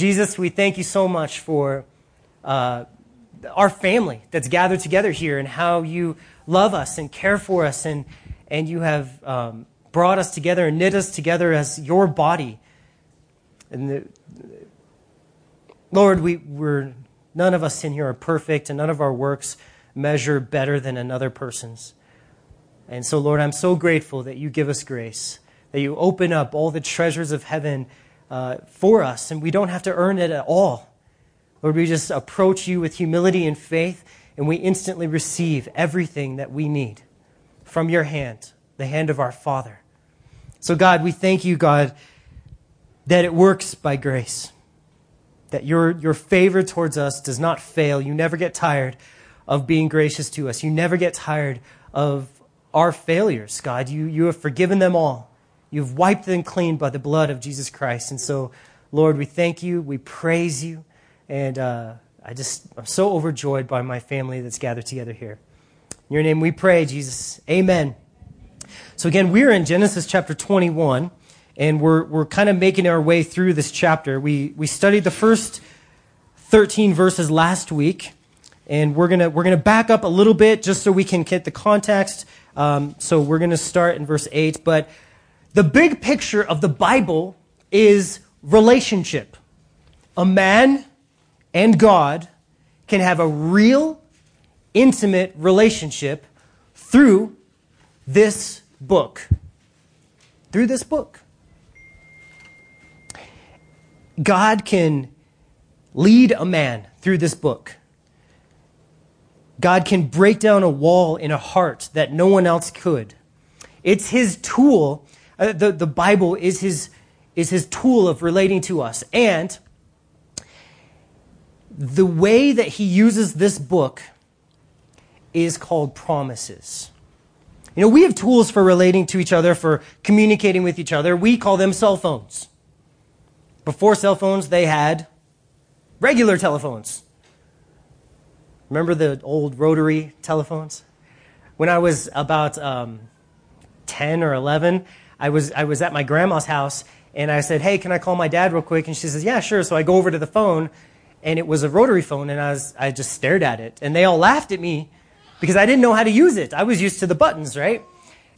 Jesus, we thank you so much for uh, our family that's gathered together here and how you love us and care for us and, and you have um, brought us together and knit us together as your body. And the, Lord, we, we're, none of us in here are perfect and none of our works measure better than another person's. And so, Lord, I'm so grateful that you give us grace, that you open up all the treasures of heaven uh, for us, and we don't have to earn it at all. Lord, we just approach you with humility and faith, and we instantly receive everything that we need from your hand, the hand of our Father. So, God, we thank you, God, that it works by grace, that your, your favor towards us does not fail. You never get tired of being gracious to us, you never get tired of our failures, God. You, you have forgiven them all. You've wiped them clean by the blood of Jesus Christ. And so, Lord, we thank you. We praise you. And uh, I just, I'm so overjoyed by my family that's gathered together here. In your name we pray, Jesus. Amen. So, again, we're in Genesis chapter 21, and we're, we're kind of making our way through this chapter. We, we studied the first 13 verses last week, and we're to we're gonna back up a little bit just so we can get the context. Um, so, we're to start in verse 8. But the big picture of the Bible is relationship. A man and God can have a real, intimate relationship through this book. Through this book. God can lead a man through this book. God can break down a wall in a heart that no one else could. It's his tool uh, the, the Bible is his, is his tool of relating to us. And the way that he uses this book is called promises. You know, we have tools for relating to each other, for communicating with each other. We call them cell phones. Before cell phones, they had regular telephones. Remember the old rotary telephones? When I was about um, 10 or 11, I was, I was at my grandma's house and I said, Hey, can I call my dad real quick? And she says, Yeah, sure. So I go over to the phone and it was a rotary phone and I, was, I just stared at it. And they all laughed at me because I didn't know how to use it. I was used to the buttons, right?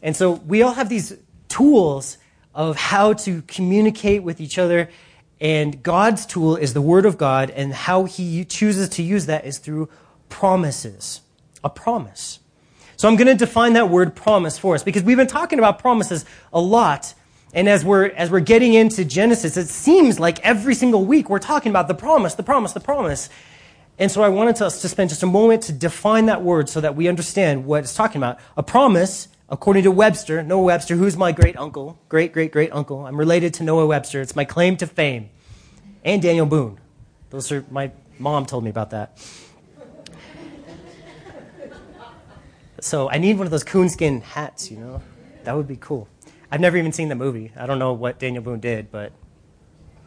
And so we all have these tools of how to communicate with each other. And God's tool is the Word of God, and how He chooses to use that is through promises. A promise. So I'm going to define that word promise for us because we've been talking about promises a lot. And as we're, as we're getting into Genesis, it seems like every single week we're talking about the promise, the promise, the promise. And so I wanted us to spend just a moment to define that word so that we understand what it's talking about. A promise, according to Webster, Noah Webster, who's my great uncle, great, great, great uncle. I'm related to Noah Webster. It's my claim to fame. And Daniel Boone. Those are, my mom told me about that. So I need one of those coonskin hats, you know? That would be cool. I've never even seen the movie. I don't know what Daniel Boone did, but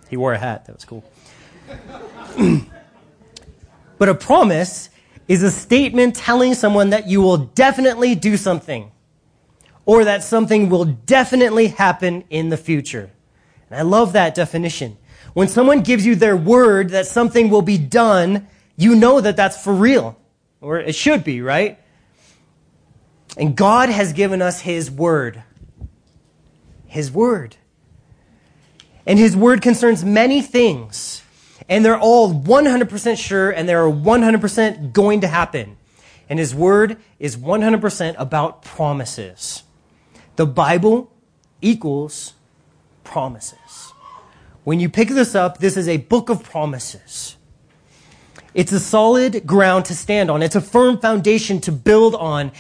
he wore a hat. That was cool. but a promise is a statement telling someone that you will definitely do something or that something will definitely happen in the future. And I love that definition. When someone gives you their word that something will be done, you know that that's for real. Or it should be, right? And God has given us His Word. His Word. And His Word concerns many things. And they're all 100% sure and they're 100% going to happen. And His Word is 100% about promises. The Bible equals promises. When you pick this up, this is a book of promises. It's a solid ground to stand on. It's a firm foundation to build on.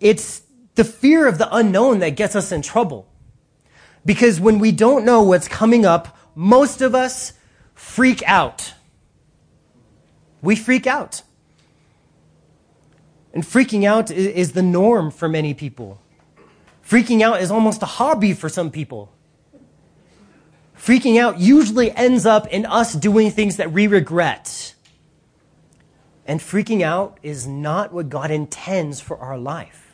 It's the fear of the unknown that gets us in trouble. Because when we don't know what's coming up, most of us freak out. We freak out. And freaking out is the norm for many people. Freaking out is almost a hobby for some people. Freaking out usually ends up in us doing things that we regret. And freaking out is not what God intends for our life.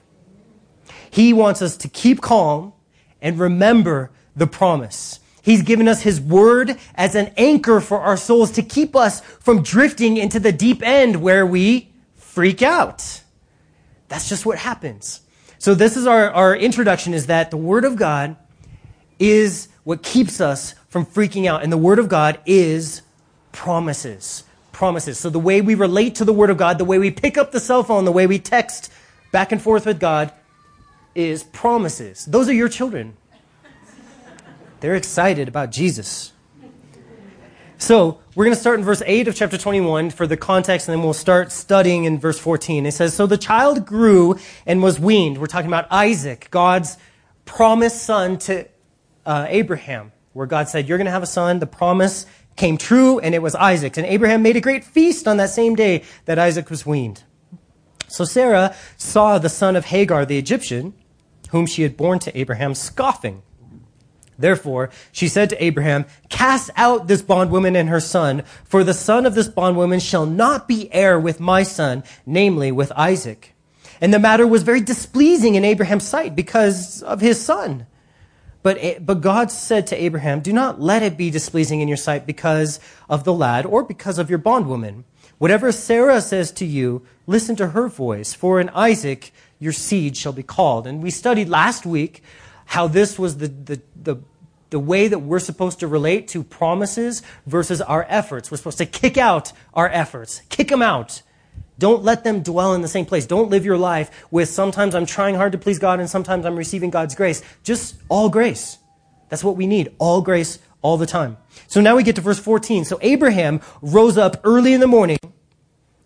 He wants us to keep calm and remember the promise. He's given us His Word as an anchor for our souls to keep us from drifting into the deep end where we freak out. That's just what happens. So this is our, our introduction is that the Word of God is what keeps us from freaking out. And the Word of God is promises. Promises. So the way we relate to the Word of God, the way we pick up the cell phone, the way we text back and forth with God is promises. Those are your children. They're excited about Jesus. So we're going to start in verse 8 of chapter 21 for the context, and then we'll start studying in verse 14. It says, So the child grew and was weaned. We're talking about Isaac, God's promised son to uh, Abraham, where God said, You're going to have a son. The promise came true, and it was Isaac. And Abraham made a great feast on that same day that Isaac was weaned. So Sarah saw the son of Hagar the Egyptian, whom she had borne to Abraham, scoffing. Therefore, she said to Abraham, Cast out this bondwoman and her son, for the son of this bondwoman shall not be heir with my son, namely with Isaac. And the matter was very displeasing in Abraham's sight because of his son. But, but God said to Abraham, Do not let it be displeasing in your sight because of the lad or because of your bondwoman. Whatever Sarah says to you, listen to her voice, for in Isaac your seed shall be called. And we studied last week how this was the, the, the, the way that we're supposed to relate to promises versus our efforts. We're supposed to kick out our efforts, kick them out. Don't let them dwell in the same place. Don't live your life with sometimes I'm trying hard to please God and sometimes I'm receiving God's grace. Just all grace. That's what we need. All grace all the time. So now we get to verse 14. So Abraham rose up early in the morning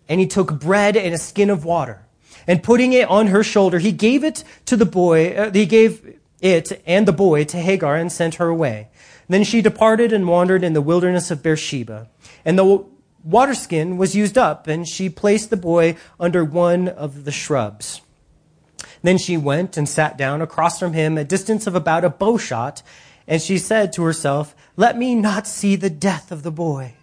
and he took bread and a skin of water and putting it on her shoulder, he gave it to the boy, uh, he gave it and the boy to Hagar and sent her away. Then she departed and wandered in the wilderness of Beersheba. And the water skin was used up, and she placed the boy under one of the shrubs. Then she went and sat down across from him, a distance of about a bow shot, and she said to herself, Let me not see the death of the boy.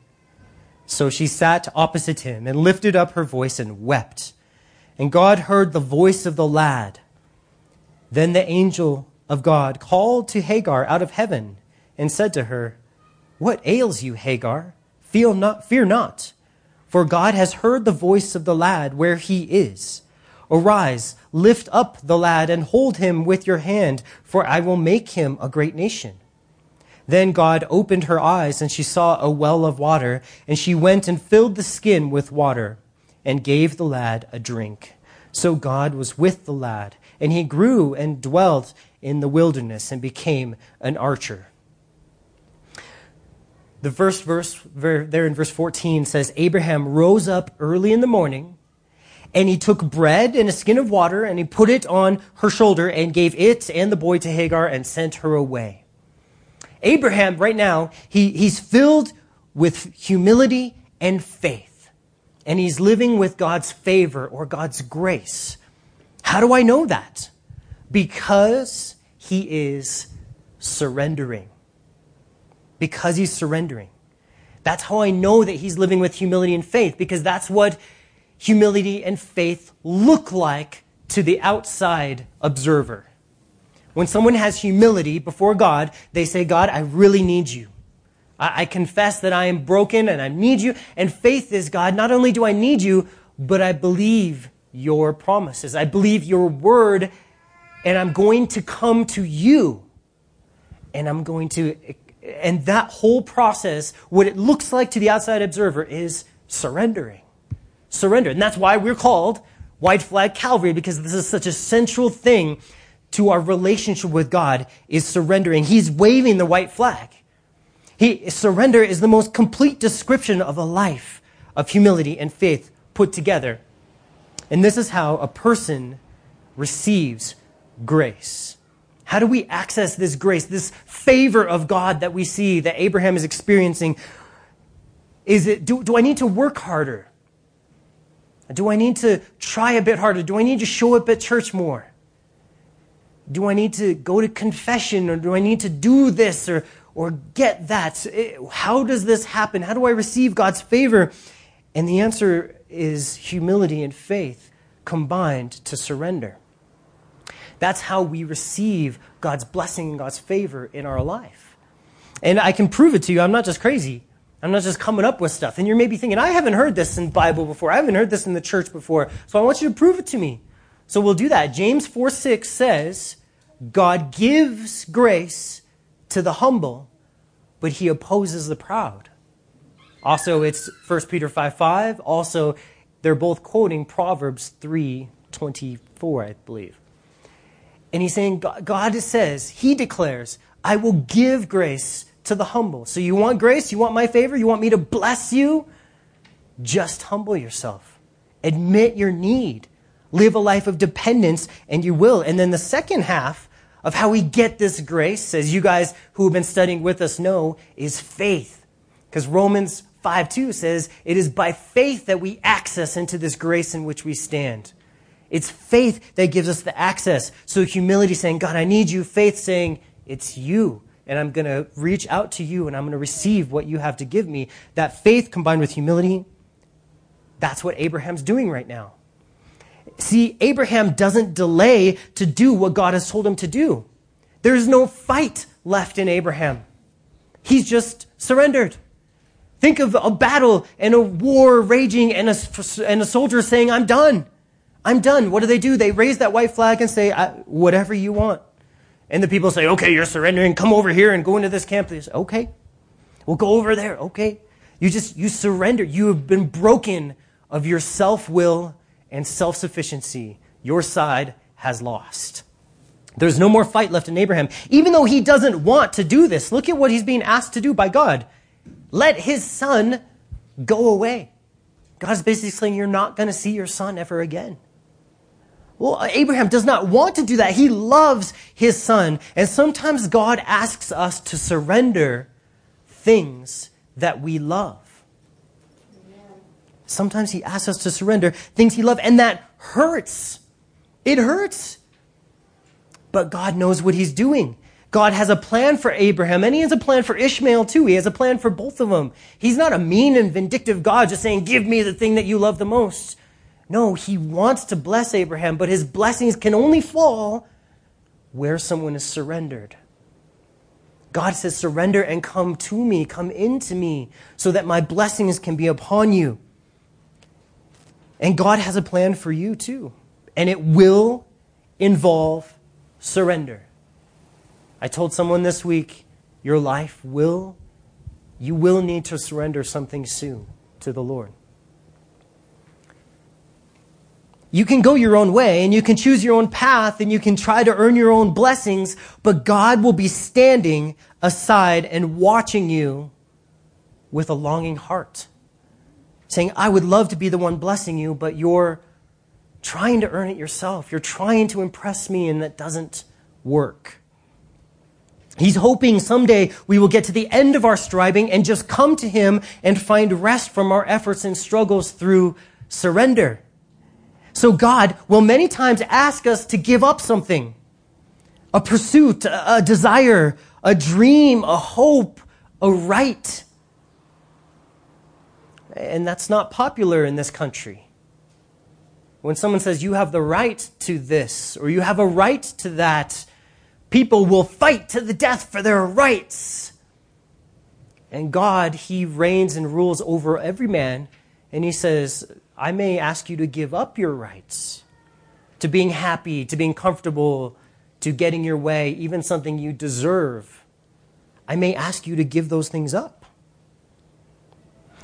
So she sat opposite him and lifted up her voice and wept. And God heard the voice of the lad. Then the angel of God called to Hagar out of heaven and said to her, What ails you, Hagar? Fear not, fear not, for God has heard the voice of the lad where he is. Arise, lift up the lad and hold him with your hand, for I will make him a great nation. Then God opened her eyes, and she saw a well of water, and she went and filled the skin with water, and gave the lad a drink. So God was with the lad, and he grew and dwelt in the wilderness and became an archer. The first verse there in verse 14 says Abraham rose up early in the morning and he took bread and a skin of water and he put it on her shoulder and gave it and the boy to Hagar and sent her away. Abraham, right now, he, he's filled with humility and faith. And he's living with God's favor or God's grace. How do I know that? Because he is surrendering. Because he's surrendering. That's how I know that he's living with humility and faith, because that's what humility and faith look like to the outside observer. When someone has humility before God, they say, God, I really need you. I, I confess that I am broken and I need you. And faith is, God, not only do I need you, but I believe your promises. I believe your word and I'm going to come to you and I'm going to, and that whole process, what it looks like to the outside observer is surrendering. Surrender. And that's why we're called White Flag Calvary because this is such a central thing to our relationship with God is surrendering. He's waving the white flag. He, surrender is the most complete description of a life of humility and faith put together. And this is how a person receives grace. How do we access this grace, this favor of God that we see that Abraham is experiencing? Is it, do, do I need to work harder? Do I need to try a bit harder? Do I need to show up at church more? Do I need to go to confession or do I need to do this or, or get that? Eh, how does this happen? How do I receive God's favor? And the answer is humility and faith combined to surrender. That's how we receive God's blessing and God's favor in our life. And I can prove it to you. I'm not just crazy. I'm not just coming up with stuff. And you're maybe thinking, I haven't heard this in Bible before. I haven't heard this in the church before. So I want you to prove it to me. So we'll do that. James 4 6 says, God gives grace to the humble, but he opposes the proud. Also, it's 1 Peter 5 5. Also, they're both quoting Proverbs 3 24, I believe. And he's saying, God says, He declares, I will give grace to the humble. So you want grace? You want my favor? You want me to bless you? Just humble yourself. Admit your need. Live a life of dependence, and you will. And then the second half of how we get this grace, as you guys who have been studying with us know, is faith. Because Romans 5 2 says, It is by faith that we access into this grace in which we stand. It's faith that gives us the access. So humility saying, God, I need you. Faith saying, It's you. And I'm going to reach out to you and I'm going to receive what you have to give me. That faith combined with humility, that's what Abraham's doing right now. See, Abraham doesn't delay to do what God has told him to do. There's no fight left in Abraham. He's just surrendered. Think of a battle and a war raging and a, and a soldier saying, I'm done. I'm done. What do they do? They raise that white flag and say, whatever you want. And the people say, okay, you're surrendering. Come over here and go into this camp. They say, okay. We'll go over there. Okay. You just, you surrender. You have been broken of your self will and self sufficiency, your side has lost. There's no more fight left in Abraham, even though he doesn't want to do this. Look at what he's being asked to do by God. Let his son go away. God's basically saying, You're not going to see your son ever again. Well, Abraham does not want to do that. He loves his son. And sometimes God asks us to surrender things that we love. Sometimes he asks us to surrender things he loves, and that hurts. It hurts. But God knows what he's doing. God has a plan for Abraham, and he has a plan for Ishmael too. He has a plan for both of them. He's not a mean and vindictive God just saying, Give me the thing that you love the most. No, he wants to bless Abraham, but his blessings can only fall where someone is surrendered. God says, Surrender and come to me, come into me, so that my blessings can be upon you. And God has a plan for you too. And it will involve surrender. I told someone this week, your life will, you will need to surrender something soon to the Lord. You can go your own way and you can choose your own path and you can try to earn your own blessings, but God will be standing aside and watching you with a longing heart saying, I would love to be the one blessing you, but you're trying to earn it yourself. You're trying to impress me, and that doesn't work. He's hoping someday we will get to the end of our striving and just come to Him and find rest from our efforts and struggles through surrender. So God will many times ask us to give up something a pursuit, a desire, a dream, a hope, a right. And that's not popular in this country. When someone says you have the right to this or you have a right to that, people will fight to the death for their rights. And God, He reigns and rules over every man, and He says, I may ask you to give up your rights to being happy, to being comfortable, to getting your way, even something you deserve. I may ask you to give those things up.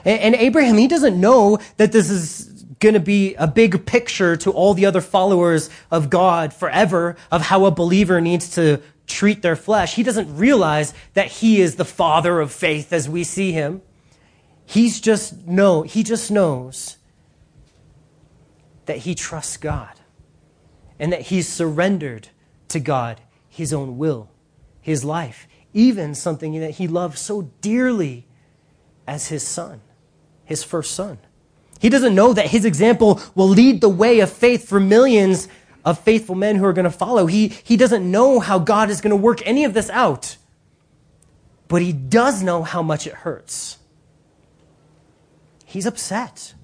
And, Abraham, he doesn't know that this is going to be a big picture to all the other followers of God forever of how a believer needs to treat their flesh. He doesn't realize that he is the father of faith as we see him. He's just know, he just knows that he trusts God and that he's surrendered to God his own will, his life, even something that he loves so dearly as his son his first son. He doesn't know that his example will lead the way of faith for millions of faithful men who are going to follow. He, he doesn't know how God is going to work any of this out. But he does know how much it hurts. He's upset.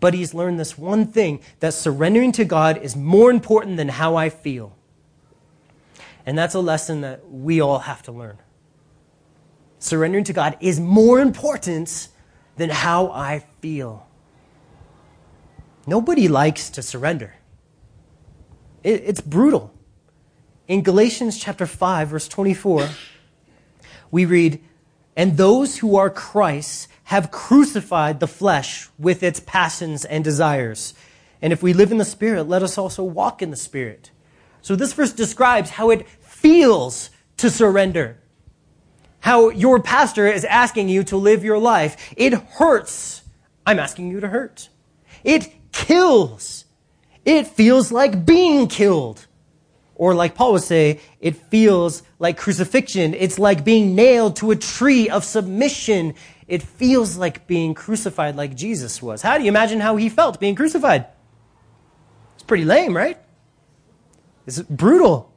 But he's learned this one thing that surrendering to God is more important than how I feel. And that's a lesson that we all have to learn. surrendering to God is more important than how I feel. Nobody likes to surrender. It, it's brutal. In Galatians chapter 5, verse 24, we read, And those who are Christ have crucified the flesh with its passions and desires. And if we live in the Spirit, let us also walk in the Spirit. So this verse describes how it feels to surrender. How your pastor is asking you to live your life. It hurts. I'm asking you to hurt. It kills. It feels like being killed. Or like Paul would say, it feels like crucifixion. It's like being nailed to a tree of submission. It feels like being crucified like Jesus was. How do you imagine how he felt being crucified? It's pretty lame, right? It's brutal.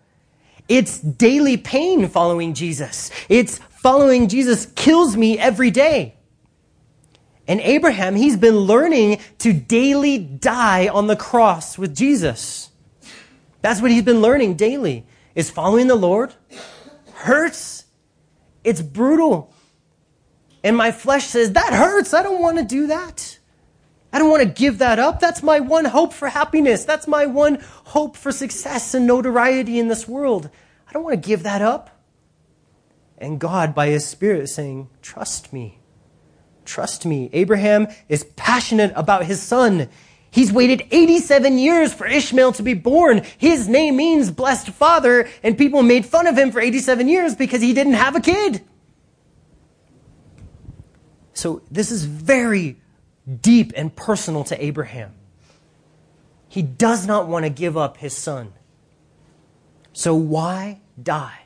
It's daily pain following Jesus. It's following Jesus kills me every day. And Abraham, he's been learning to daily die on the cross with Jesus. That's what he's been learning daily. Is following the Lord hurts. It's brutal. And my flesh says, that hurts. I don't want to do that. I don't want to give that up. That's my one hope for happiness. That's my one hope for success and notoriety in this world. I don't want to give that up. And God, by His Spirit, saying, Trust me. Trust me. Abraham is passionate about his son. He's waited 87 years for Ishmael to be born. His name means blessed father, and people made fun of him for 87 years because he didn't have a kid. So, this is very deep and personal to Abraham. He does not want to give up his son. So why die?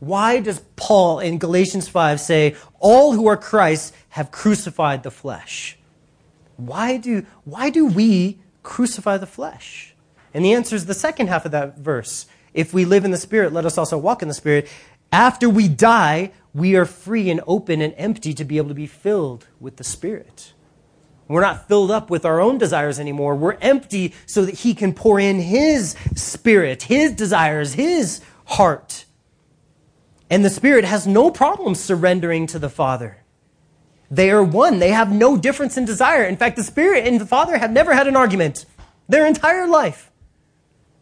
Why does Paul in Galatians 5 say, All who are Christ have crucified the flesh? Why do, why do we crucify the flesh? And the answer is the second half of that verse. If we live in the Spirit, let us also walk in the Spirit. After we die, we are free and open and empty to be able to be filled with the Spirit. We're not filled up with our own desires anymore. We're empty so that He can pour in His Spirit, His desires, His heart. And the Spirit has no problem surrendering to the Father. They are one. They have no difference in desire. In fact, the Spirit and the Father have never had an argument their entire life.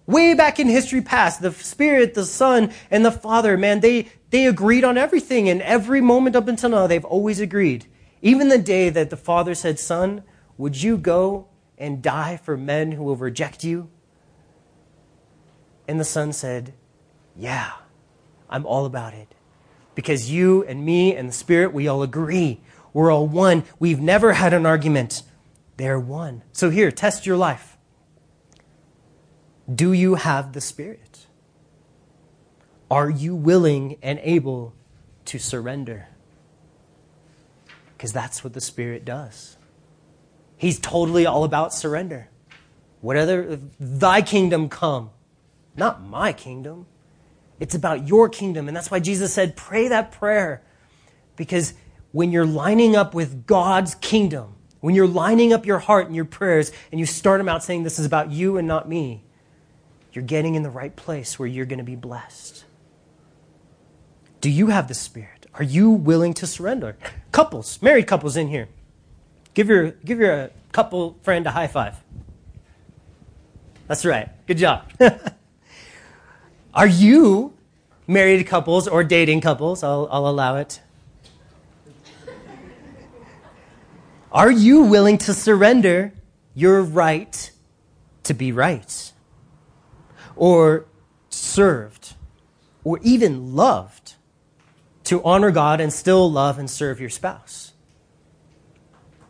Way back in history past, the Spirit, the Son, and the Father, man, they, they agreed on everything. And every moment up until now, they've always agreed. Even the day that the father said, Son, would you go and die for men who will reject you? And the son said, Yeah, I'm all about it. Because you and me and the Spirit, we all agree. We're all one. We've never had an argument. They're one. So here, test your life. Do you have the Spirit? Are you willing and able to surrender? Because that's what the Spirit does. He's totally all about surrender. Whatever, thy kingdom come, not my kingdom. It's about your kingdom. And that's why Jesus said, pray that prayer. Because when you're lining up with God's kingdom, when you're lining up your heart and your prayers, and you start them out saying, This is about you and not me, you're getting in the right place where you're going to be blessed. Do you have the Spirit? Are you willing to surrender? Couples, married couples in here. Give your, give your uh, couple friend a high five. That's right. Good job. Are you married couples or dating couples? I'll, I'll allow it. Are you willing to surrender your right to be right? Or served? Or even loved? to honor God and still love and serve your spouse.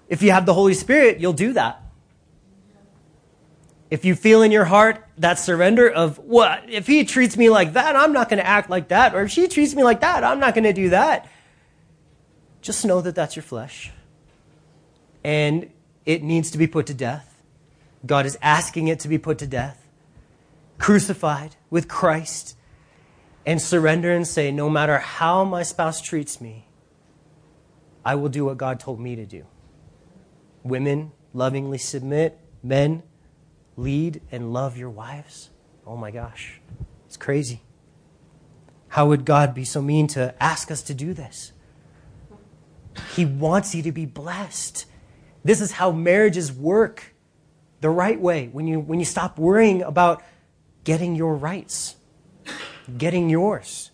If you have the Holy Spirit, you'll do that. If you feel in your heart that surrender of what, if he treats me like that, I'm not going to act like that. Or if she treats me like that, I'm not going to do that. Just know that that's your flesh. And it needs to be put to death. God is asking it to be put to death, crucified with Christ and surrender and say, no matter how my spouse treats me, I will do what God told me to do. Women, lovingly submit. Men, lead and love your wives. Oh my gosh, it's crazy. How would God be so mean to ask us to do this? He wants you to be blessed. This is how marriages work the right way when you, when you stop worrying about getting your rights, getting yours.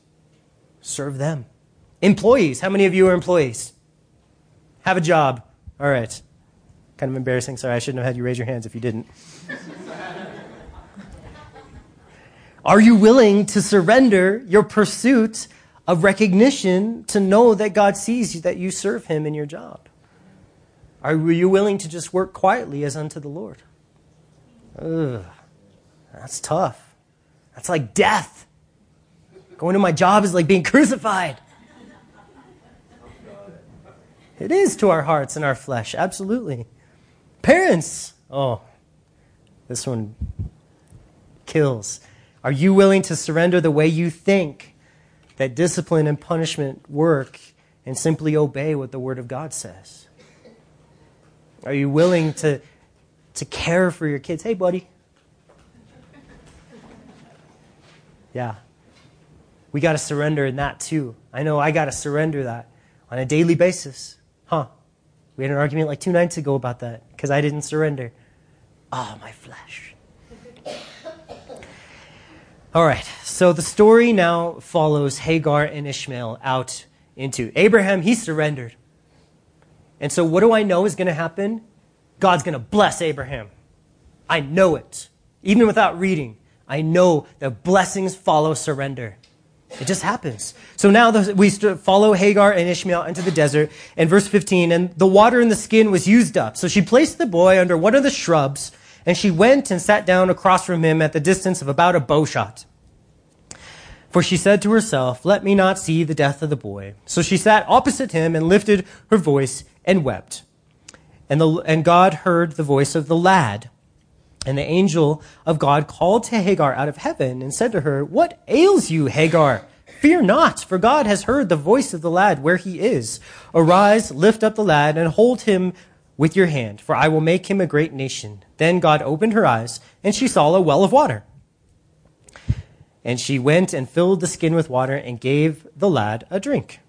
Serve them. Employees. How many of you are employees? Have a job. All right. Kind of embarrassing. Sorry, I shouldn't have had you raise your hands if you didn't. Are you willing to surrender your pursuit of recognition to know that God sees you, that you serve Him in your job? Are you willing to just work quietly as unto the Lord? Ugh, that's tough. That's like death. Going to my job is like being crucified. It is to our hearts and our flesh, absolutely. Parents, oh, this one kills. Are you willing to surrender the way you think that discipline and punishment work and simply obey what the Word of God says? Are you willing to, to care for your kids? Hey, buddy. Yeah. We got to surrender in that too. I know I got to surrender that on a daily basis. Huh. We had an argument like two nights ago about that because I didn't surrender. Ah, oh, my flesh. All right, so the story now follows Hagar and Ishmael out into Abraham. He surrendered. And so, what do I know is going to happen? God's going to bless Abraham. I know it. Even without reading, I know that blessings follow surrender. It just happens. So now we follow Hagar and Ishmael into the desert. In verse 15, and the water in the skin was used up. So she placed the boy under one of the shrubs, and she went and sat down across from him at the distance of about a bow shot. For she said to herself, Let me not see the death of the boy. So she sat opposite him and lifted her voice and wept. And, the, and God heard the voice of the lad. And the angel of God called to Hagar out of heaven and said to her, What ails you, Hagar? Fear not, for God has heard the voice of the lad where he is. Arise, lift up the lad, and hold him with your hand, for I will make him a great nation. Then God opened her eyes, and she saw a well of water. And she went and filled the skin with water and gave the lad a drink.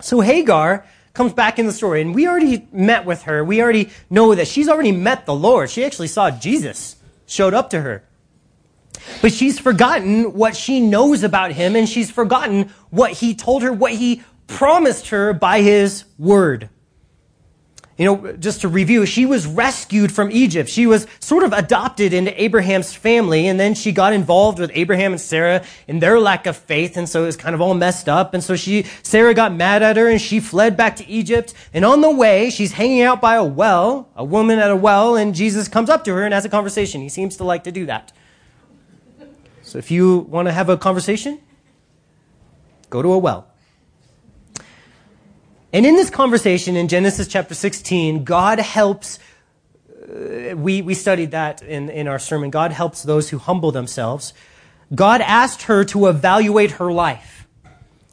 So Hagar comes back in the story, and we already met with her. We already know that she's already met the Lord. She actually saw Jesus showed up to her. But she's forgotten what she knows about him, and she's forgotten what he told her, what he promised her by his word. You know, just to review, she was rescued from Egypt. She was sort of adopted into Abraham's family, and then she got involved with Abraham and Sarah in their lack of faith, and so it was kind of all messed up. And so she, Sarah got mad at her, and she fled back to Egypt. And on the way, she's hanging out by a well, a woman at a well, and Jesus comes up to her and has a conversation. He seems to like to do that. So if you want to have a conversation, go to a well. And in this conversation in Genesis chapter 16, God helps, uh, we, we studied that in, in our sermon. God helps those who humble themselves. God asked her to evaluate her life.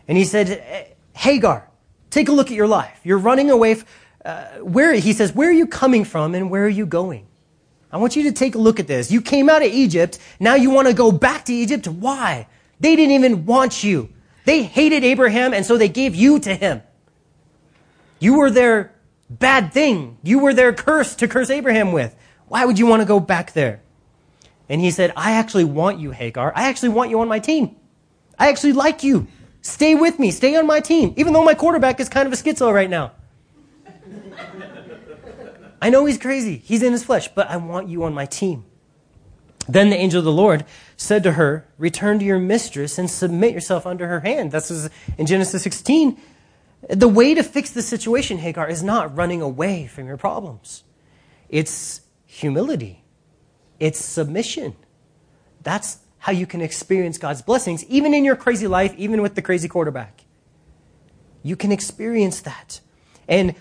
And he said, Hagar, take a look at your life. You're running away. F- uh, where, he says, where are you coming from and where are you going? I want you to take a look at this. You came out of Egypt. Now you want to go back to Egypt. Why? They didn't even want you. They hated Abraham and so they gave you to him. You were their bad thing. You were their curse to curse Abraham with. Why would you want to go back there? And he said, I actually want you, Hagar. I actually want you on my team. I actually like you. Stay with me. Stay on my team. Even though my quarterback is kind of a schizo right now. I know he's crazy. He's in his flesh, but I want you on my team. Then the angel of the Lord said to her, Return to your mistress and submit yourself under her hand. That's in Genesis 16. The way to fix the situation, Hagar, is not running away from your problems. It's humility. It's submission. That's how you can experience God's blessings, even in your crazy life, even with the crazy quarterback. You can experience that. And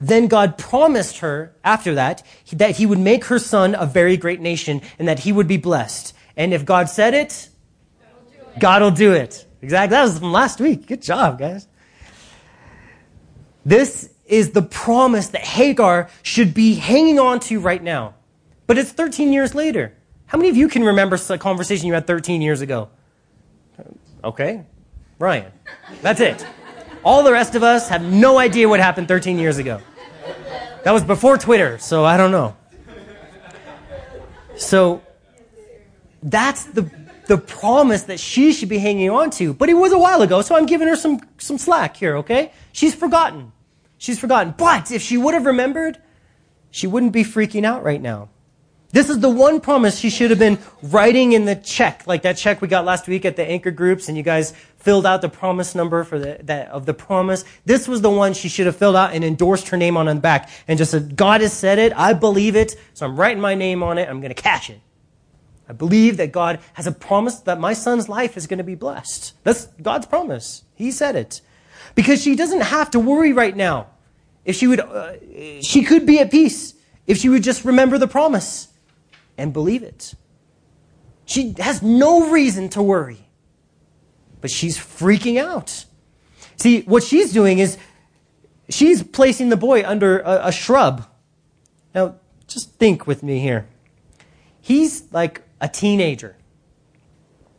then God promised her after that that he would make her son a very great nation and that he would be blessed. And if God said it, God will do it. Exactly. That was from last week. Good job, guys. This is the promise that Hagar should be hanging on to right now. But it's 13 years later. How many of you can remember a conversation you had 13 years ago? Okay, Ryan. That's it. All the rest of us have no idea what happened 13 years ago. That was before Twitter, so I don't know. So that's the, the promise that she should be hanging on to. But it was a while ago, so I'm giving her some, some slack here, okay? She's forgotten. She's forgotten. But if she would have remembered, she wouldn't be freaking out right now. This is the one promise she should have been writing in the check, like that check we got last week at the anchor groups, and you guys filled out the promise number for the that of the promise. This was the one she should have filled out and endorsed her name on the back, and just said, "God has said it. I believe it, so I'm writing my name on it. I'm going to cash it. I believe that God has a promise that my son's life is going to be blessed. That's God's promise. He said it, because she doesn't have to worry right now. If she would, uh, she could be at peace if she would just remember the promise." and believe it. She has no reason to worry, but she's freaking out. See, what she's doing is she's placing the boy under a, a shrub. Now, just think with me here. He's like a teenager,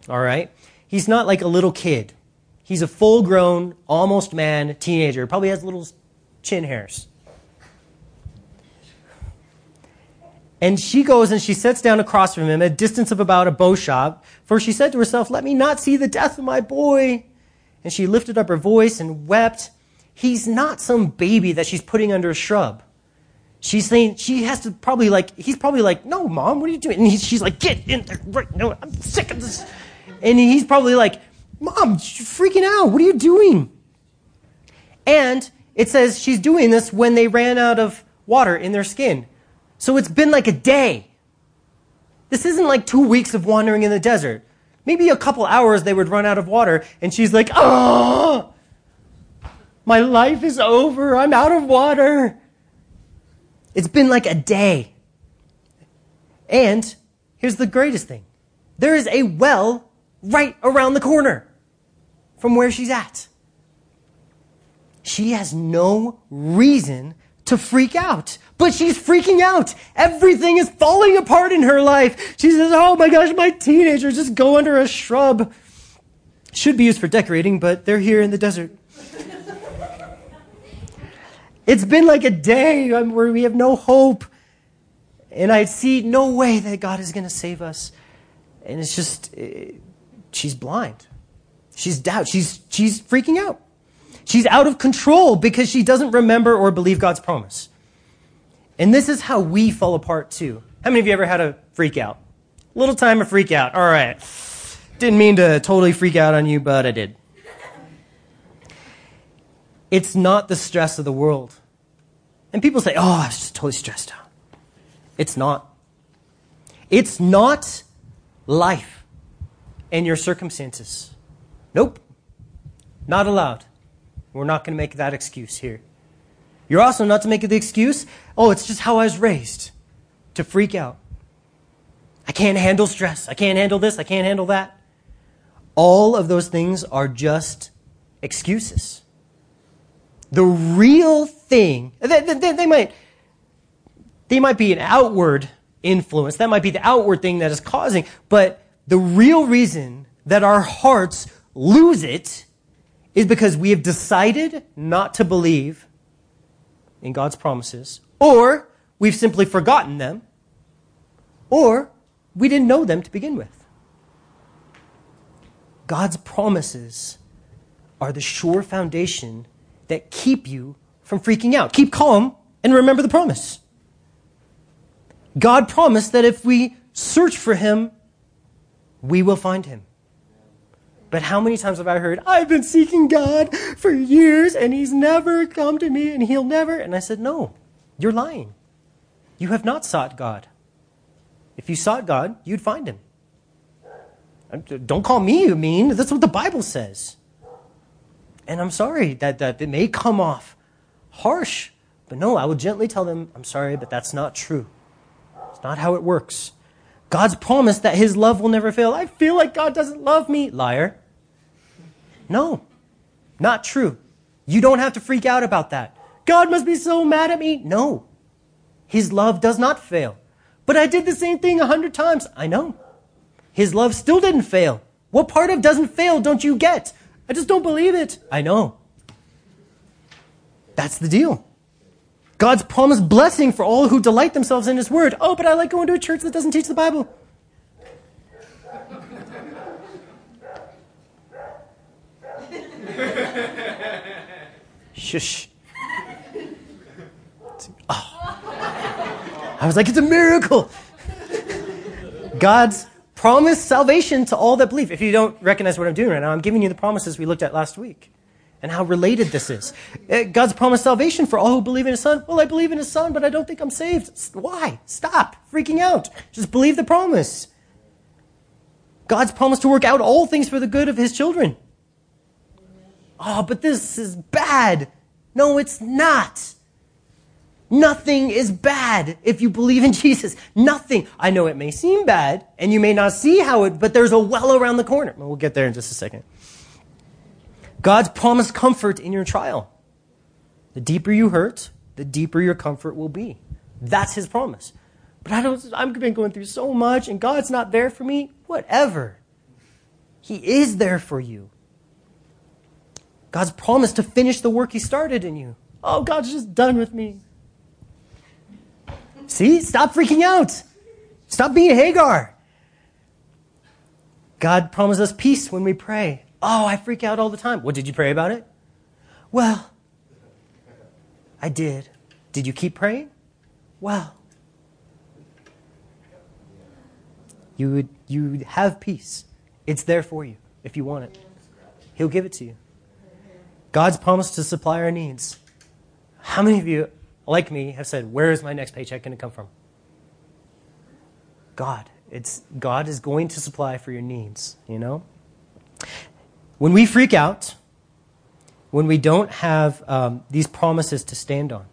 all right? He's not like a little kid. He's a full grown, almost man teenager. Probably has little chin hairs. And she goes and she sits down across from him at a distance of about a bow shot. For she said to herself, Let me not see the death of my boy. And she lifted up her voice and wept. He's not some baby that she's putting under a shrub. She's saying she has to probably like, he's probably like, No, mom, what are you doing? And she's like, Get in there right now. I'm sick of this. And he's probably like, Mom, you're freaking out. What are you doing? And it says she's doing this when they ran out of water in their skin. So it's been like a day. This isn't like two weeks of wandering in the desert. Maybe a couple hours they would run out of water, and she's like, Oh, my life is over. I'm out of water. It's been like a day. And here's the greatest thing there is a well right around the corner from where she's at. She has no reason to freak out. But she's freaking out. Everything is falling apart in her life. She says, Oh my gosh, my teenagers just go under a shrub. Should be used for decorating, but they're here in the desert. It's been like a day where we have no hope. And I see no way that God is going to save us. And it's just, eh, she's blind. She's doubt. She's, she's freaking out. She's out of control because she doesn't remember or believe God's promise. And this is how we fall apart too. How many of you ever had a freak out? Little time of freak out. All right. Didn't mean to totally freak out on you, but I did. It's not the stress of the world. And people say, oh, I was just totally stressed out. It's not. It's not life and your circumstances. Nope. Not allowed. We're not going to make that excuse here. You're also not to make the excuse, oh, it's just how I was raised, to freak out. I can't handle stress. I can't handle this. I can't handle that. All of those things are just excuses. The real thing, they, they, they, might, they might be an outward influence. That might be the outward thing that is causing, but the real reason that our hearts lose it is because we have decided not to believe in God's promises, or we've simply forgotten them, or we didn't know them to begin with. God's promises are the sure foundation that keep you from freaking out. Keep calm and remember the promise. God promised that if we search for him, we will find him. But how many times have I heard, I've been seeking God for years and he's never come to me and he'll never? And I said, No, you're lying. You have not sought God. If you sought God, you'd find him. Uh, don't call me mean. That's what the Bible says. And I'm sorry that, that it may come off harsh, but no, I will gently tell them, I'm sorry, but that's not true. It's not how it works. God's promise that his love will never fail. I feel like God doesn't love me. Liar. No, not true. You don't have to freak out about that. God must be so mad at me. No, His love does not fail. But I did the same thing a hundred times. I know. His love still didn't fail. What part of doesn't fail don't you get? I just don't believe it. I know. That's the deal. God's promised blessing for all who delight themselves in His Word. Oh, but I like going to a church that doesn't teach the Bible. Shush. Oh. I was like, it's a miracle. God's promised salvation to all that believe. If you don't recognize what I'm doing right now, I'm giving you the promises we looked at last week and how related this is. Uh, God's promised salvation for all who believe in His Son. Well, I believe in His Son, but I don't think I'm saved. Why? Stop freaking out. Just believe the promise. God's promised to work out all things for the good of His children. Oh, but this is bad. No, it's not. Nothing is bad if you believe in Jesus. Nothing. I know it may seem bad, and you may not see how it, but there's a well around the corner. We'll get there in just a second. God's promised comfort in your trial. The deeper you hurt, the deeper your comfort will be. That's his promise. But I don't, I've been going through so much, and God's not there for me. Whatever. He is there for you. God's promised to finish the work He started in you. Oh, God's just done with me. See? Stop freaking out. Stop being Hagar. God promises us peace when we pray. Oh, I freak out all the time. What did you pray about it? Well, I did. Did you keep praying? Well, you would you would have peace. It's there for you if you want it. He'll give it to you. God's promised to supply our needs. How many of you, like me, have said, Where is my next paycheck going to come from? God. It's, God is going to supply for your needs, you know? When we freak out, when we don't have um, these promises to stand on,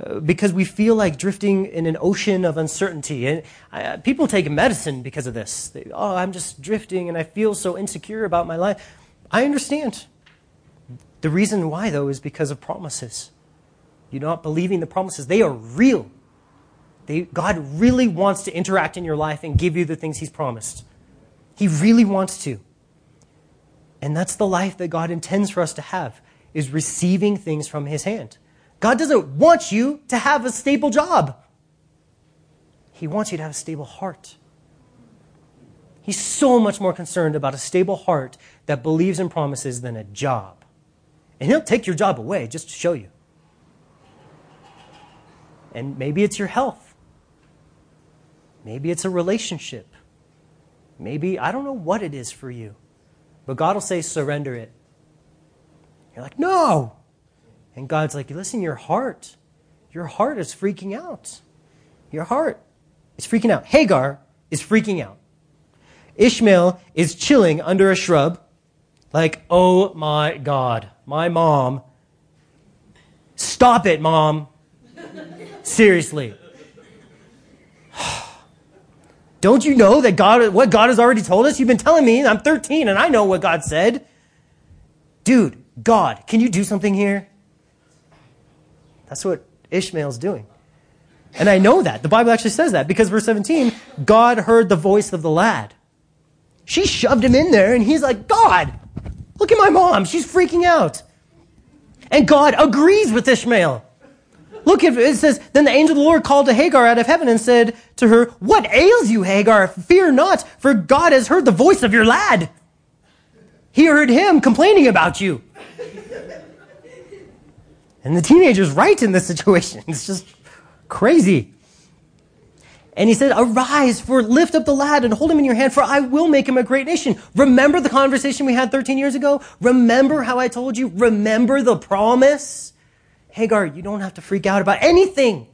uh, because we feel like drifting in an ocean of uncertainty. And uh, people take medicine because of this. They, oh, I'm just drifting and I feel so insecure about my life. I understand. The reason why, though, is because of promises. You're not believing the promises, they are real. They, God really wants to interact in your life and give you the things He's promised. He really wants to. And that's the life that God intends for us to have, is receiving things from His hand. God doesn't want you to have a stable job. He wants you to have a stable heart. He's so much more concerned about a stable heart that believes in promises than a job. And he'll take your job away just to show you. And maybe it's your health. Maybe it's a relationship. Maybe, I don't know what it is for you. But God will say, surrender it. You're like, no. And God's like, listen, your heart, your heart is freaking out. Your heart is freaking out. Hagar is freaking out. Ishmael is chilling under a shrub, like, oh my God my mom, stop it, mom. Seriously. Don't you know that God, what God has already told us? You've been telling me, I'm 13 and I know what God said. Dude, God, can you do something here? That's what Ishmael's doing. And I know that. The Bible actually says that because verse 17, God heard the voice of the lad. She shoved him in there and he's like, God, Look at my mom. She's freaking out. And God agrees with Ishmael. Look at it says, Then the angel of the Lord called to Hagar out of heaven and said to her, What ails you, Hagar? Fear not, for God has heard the voice of your lad. He heard him complaining about you. And the teenager's right in this situation. It's just crazy. And he said, Arise, for lift up the lad and hold him in your hand, for I will make him a great nation. Remember the conversation we had 13 years ago? Remember how I told you? Remember the promise? Hagar, you don't have to freak out about anything.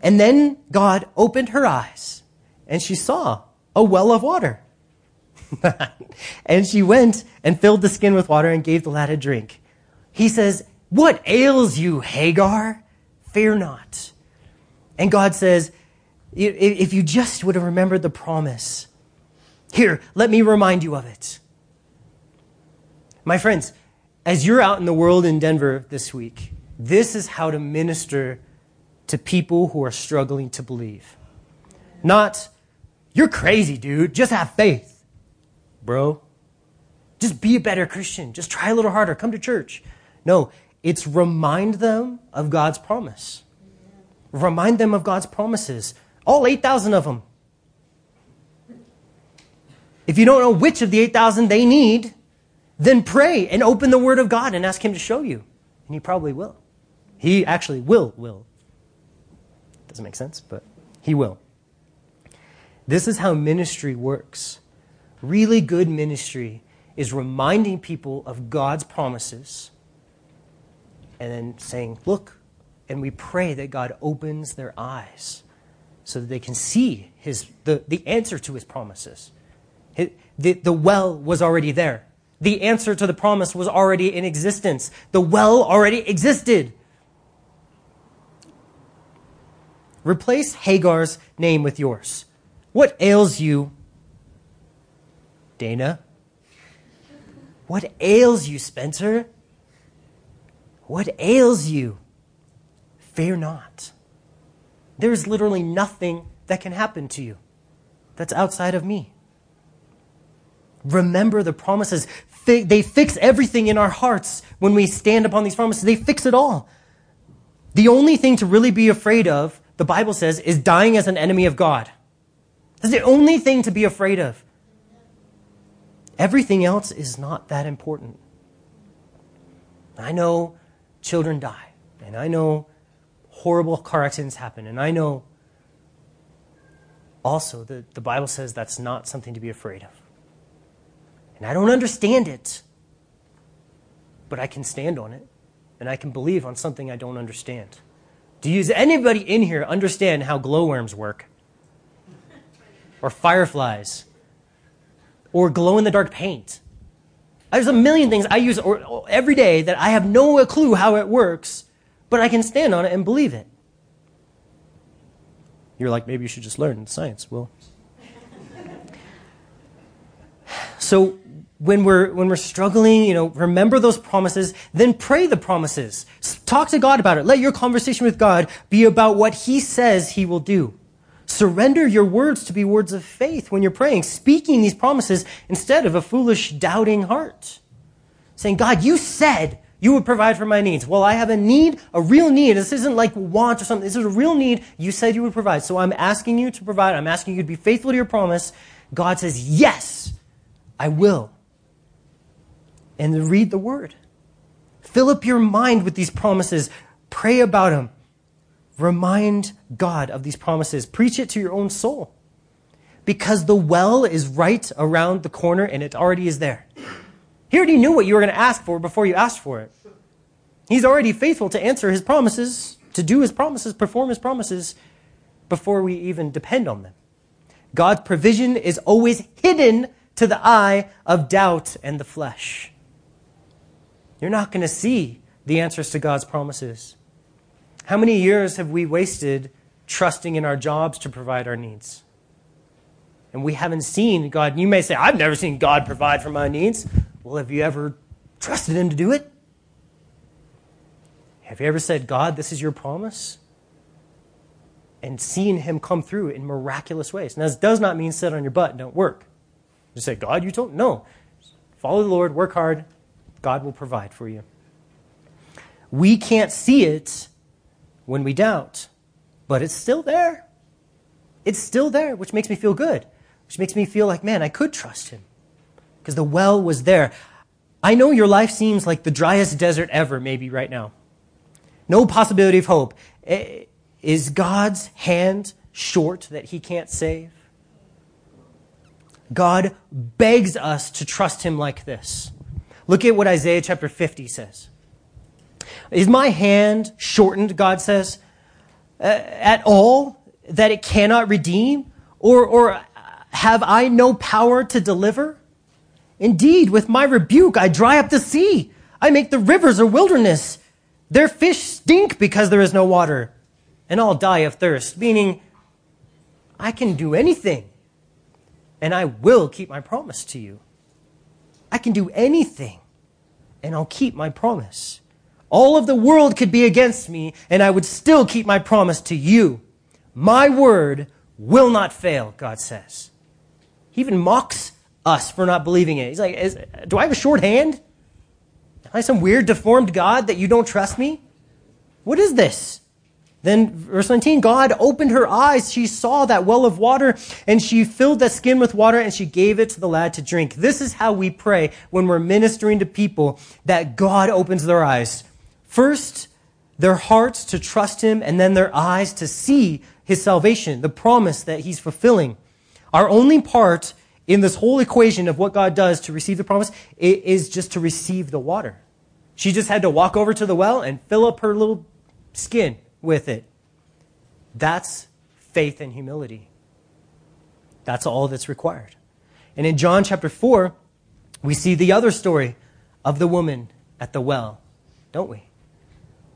And then God opened her eyes, and she saw a well of water. and she went and filled the skin with water and gave the lad a drink. He says, What ails you, Hagar? Fear not. And God says, if you just would have remembered the promise, here, let me remind you of it. My friends, as you're out in the world in Denver this week, this is how to minister to people who are struggling to believe. Not, you're crazy, dude. Just have faith, bro. Just be a better Christian. Just try a little harder. Come to church. No, it's remind them of God's promise. Remind them of God's promises. All 8,000 of them. If you don't know which of the 8,000 they need, then pray and open the Word of God and ask Him to show you. And He probably will. He actually will, will. Doesn't make sense, but He will. This is how ministry works. Really good ministry is reminding people of God's promises and then saying, Look, and we pray that God opens their eyes so that they can see his, the, the answer to his promises. the, the well was already there. The answer to the promise was already in existence. The well already existed. Replace Hagar's name with yours. What ails you, Dana? What ails you, Spencer? What ails you? Fear not. There is literally nothing that can happen to you that's outside of me. Remember the promises. They fix everything in our hearts when we stand upon these promises. They fix it all. The only thing to really be afraid of, the Bible says, is dying as an enemy of God. That's the only thing to be afraid of. Everything else is not that important. I know children die, and I know horrible car accidents happen, and I know also that the Bible says that's not something to be afraid of. And I don't understand it, but I can stand on it, and I can believe on something I don't understand. Do you, does anybody in here understand how glowworms work? Or fireflies? or glow in the dark paint. There's a million things I use every day that I have no clue how it works, but I can stand on it and believe it. You're like, maybe you should just learn science. Well, so when we're when we're struggling, you know, remember those promises, then pray the promises. Talk to God about it. Let your conversation with God be about what he says he will do. Surrender your words to be words of faith when you're praying, speaking these promises instead of a foolish, doubting heart. Saying, God, you said you would provide for my needs. Well, I have a need, a real need. This isn't like want or something. This is a real need. You said you would provide. So I'm asking you to provide. I'm asking you to be faithful to your promise. God says, Yes, I will. And read the word. Fill up your mind with these promises. Pray about them. Remind God of these promises. Preach it to your own soul. Because the well is right around the corner and it already is there. He already knew what you were going to ask for before you asked for it. He's already faithful to answer his promises, to do his promises, perform his promises before we even depend on them. God's provision is always hidden to the eye of doubt and the flesh. You're not going to see the answers to God's promises. How many years have we wasted trusting in our jobs to provide our needs? And we haven't seen God. You may say, I've never seen God provide for my needs. Well, have you ever trusted Him to do it? Have you ever said, God, this is your promise? And seen Him come through in miraculous ways. Now, this does not mean sit on your butt and don't work. Just say, God, you don't? No. Follow the Lord, work hard. God will provide for you. We can't see it when we doubt, but it's still there. It's still there, which makes me feel good, which makes me feel like, man, I could trust him because the well was there. I know your life seems like the driest desert ever, maybe right now. No possibility of hope. Eh, is God's hand short that he can't save? God begs us to trust him like this. Look at what Isaiah chapter 50 says. Is my hand shortened, God says, uh, at all that it cannot redeem? Or, or have I no power to deliver? Indeed, with my rebuke, I dry up the sea. I make the rivers a wilderness. Their fish stink because there is no water, and I'll die of thirst. Meaning, I can do anything, and I will keep my promise to you. I can do anything, and I'll keep my promise. All of the world could be against me, and I would still keep my promise to you. My word will not fail, God says. He even mocks us for not believing it. He's like, Do I have a short hand? Am I some weird, deformed God that you don't trust me? What is this? Then, verse 19, God opened her eyes. She saw that well of water, and she filled that skin with water, and she gave it to the lad to drink. This is how we pray when we're ministering to people that God opens their eyes. First, their hearts to trust Him, and then their eyes to see His salvation, the promise that He's fulfilling. Our only part in this whole equation of what God does to receive the promise is just to receive the water. She just had to walk over to the well and fill up her little skin with it. That's faith and humility. That's all that's required. And in John chapter 4, we see the other story of the woman at the well, don't we?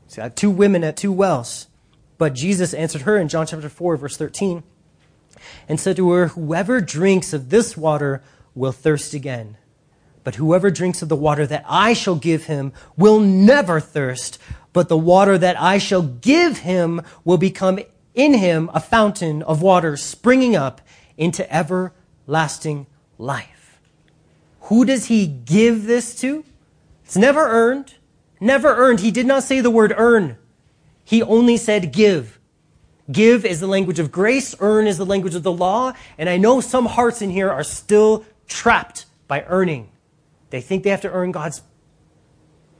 So two women at two wells. But Jesus answered her in John chapter 4, verse 13, and said to her, Whoever drinks of this water will thirst again. But whoever drinks of the water that I shall give him will never thirst, but the water that I shall give him will become in him a fountain of water springing up into everlasting life. Who does he give this to? It's never earned. Never earned. He did not say the word earn. He only said give. Give is the language of grace. Earn is the language of the law. And I know some hearts in here are still trapped by earning. They think they have to earn God's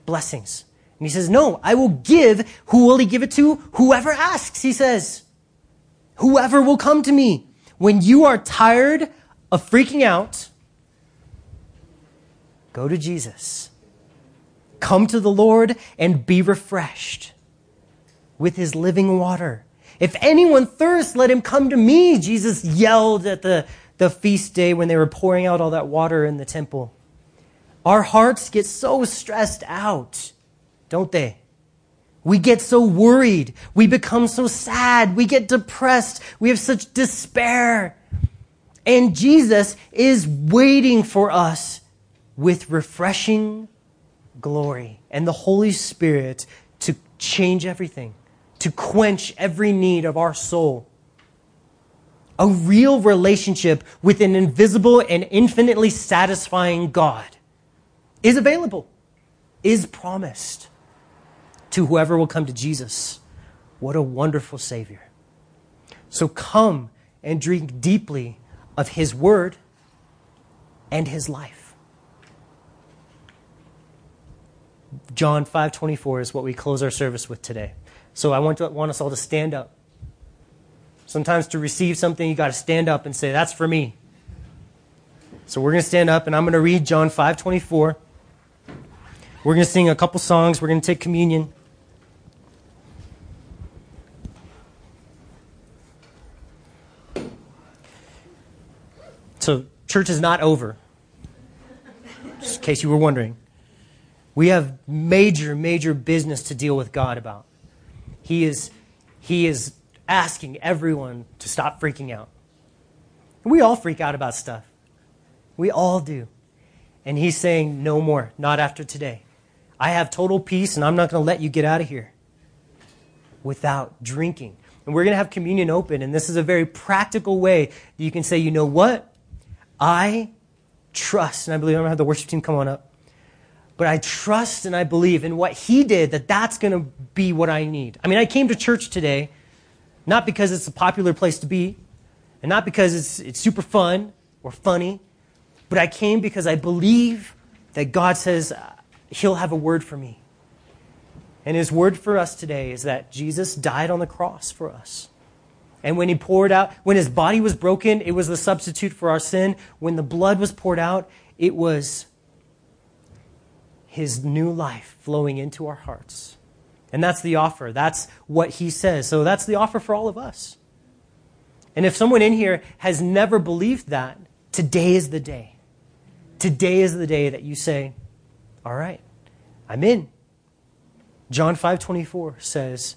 blessings. And he says, No, I will give. Who will he give it to? Whoever asks, he says. Whoever will come to me. When you are tired of freaking out, go to Jesus. Come to the Lord and be refreshed with his living water. If anyone thirsts, let him come to me, Jesus yelled at the, the feast day when they were pouring out all that water in the temple. Our hearts get so stressed out don't they? We get so worried. We become so sad. We get depressed. We have such despair. And Jesus is waiting for us with refreshing glory and the Holy Spirit to change everything, to quench every need of our soul. A real relationship with an invisible and infinitely satisfying God is available, is promised to whoever will come to Jesus. What a wonderful Savior. So come and drink deeply of His Word and His life. John 5:24 is what we close our service with today. So I want, to, want us all to stand up. Sometimes to receive something, you got to stand up and say, That's for me. So we're going to stand up and I'm going to read John 5:24. We're going to sing a couple songs. We're going to take communion. So, church is not over, just in case you were wondering. We have major, major business to deal with God about. He is, he is asking everyone to stop freaking out. We all freak out about stuff. We all do. And he's saying, no more, not after today. I have total peace, and I'm not going to let you get out of here without drinking. And we're going to have communion open, and this is a very practical way that you can say, you know what? I trust, and I believe I'm going to have the worship team come on up, but I trust and I believe in what he did that that's going to be what I need. I mean, I came to church today not because it's a popular place to be, and not because it's, it's super fun or funny, but I came because I believe that God says uh, he'll have a word for me. And his word for us today is that Jesus died on the cross for us. And when he poured out, when his body was broken, it was the substitute for our sin. When the blood was poured out, it was his new life flowing into our hearts. And that's the offer. That's what he says. So that's the offer for all of us. And if someone in here has never believed that, today is the day. Today is the day that you say, "All right, I'm in." John 5:24 says,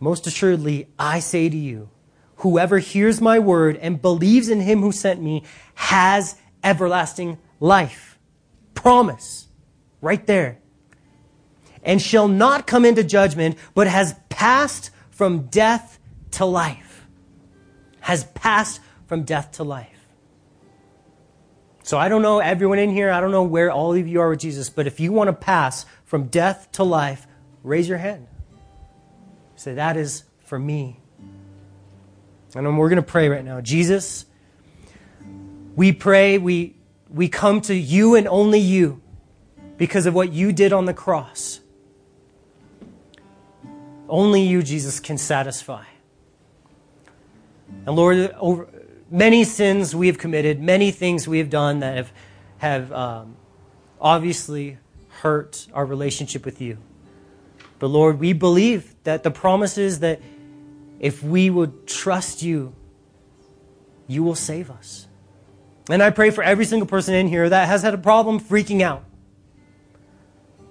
most assuredly, I say to you, whoever hears my word and believes in him who sent me has everlasting life. Promise. Right there. And shall not come into judgment, but has passed from death to life. Has passed from death to life. So I don't know everyone in here, I don't know where all of you are with Jesus, but if you want to pass from death to life, raise your hand. Say, that is for me. And we're going to pray right now. Jesus, we pray, we, we come to you and only you because of what you did on the cross. Only you, Jesus, can satisfy. And Lord, over many sins we have committed, many things we have done that have, have um, obviously hurt our relationship with you. But Lord, we believe that the promises that if we would trust you, you will save us. And I pray for every single person in here that has had a problem freaking out.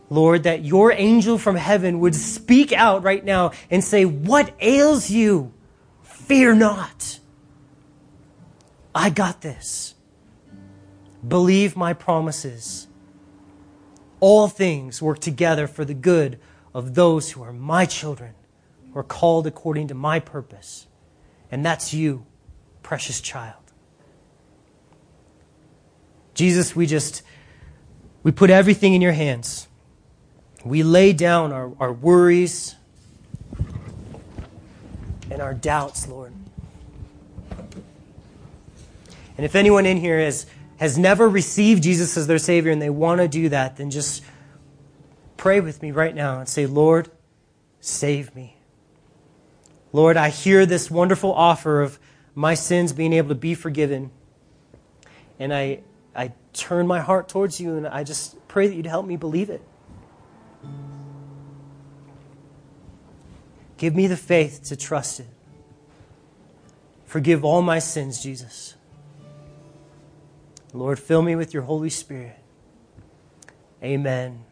Lord, that your angel from heaven would speak out right now and say, What ails you? Fear not. I got this. Believe my promises. All things work together for the good of those who are my children, who are called according to my purpose. And that's you, precious child. Jesus, we just, we put everything in your hands. We lay down our, our worries and our doubts, Lord. And if anyone in here has, has never received Jesus as their Savior and they want to do that, then just pray with me right now and say, Lord, save me. Lord, I hear this wonderful offer of my sins being able to be forgiven. And I, I turn my heart towards you and I just pray that you'd help me believe it. Give me the faith to trust it. Forgive all my sins, Jesus. Lord, fill me with your Holy Spirit. Amen.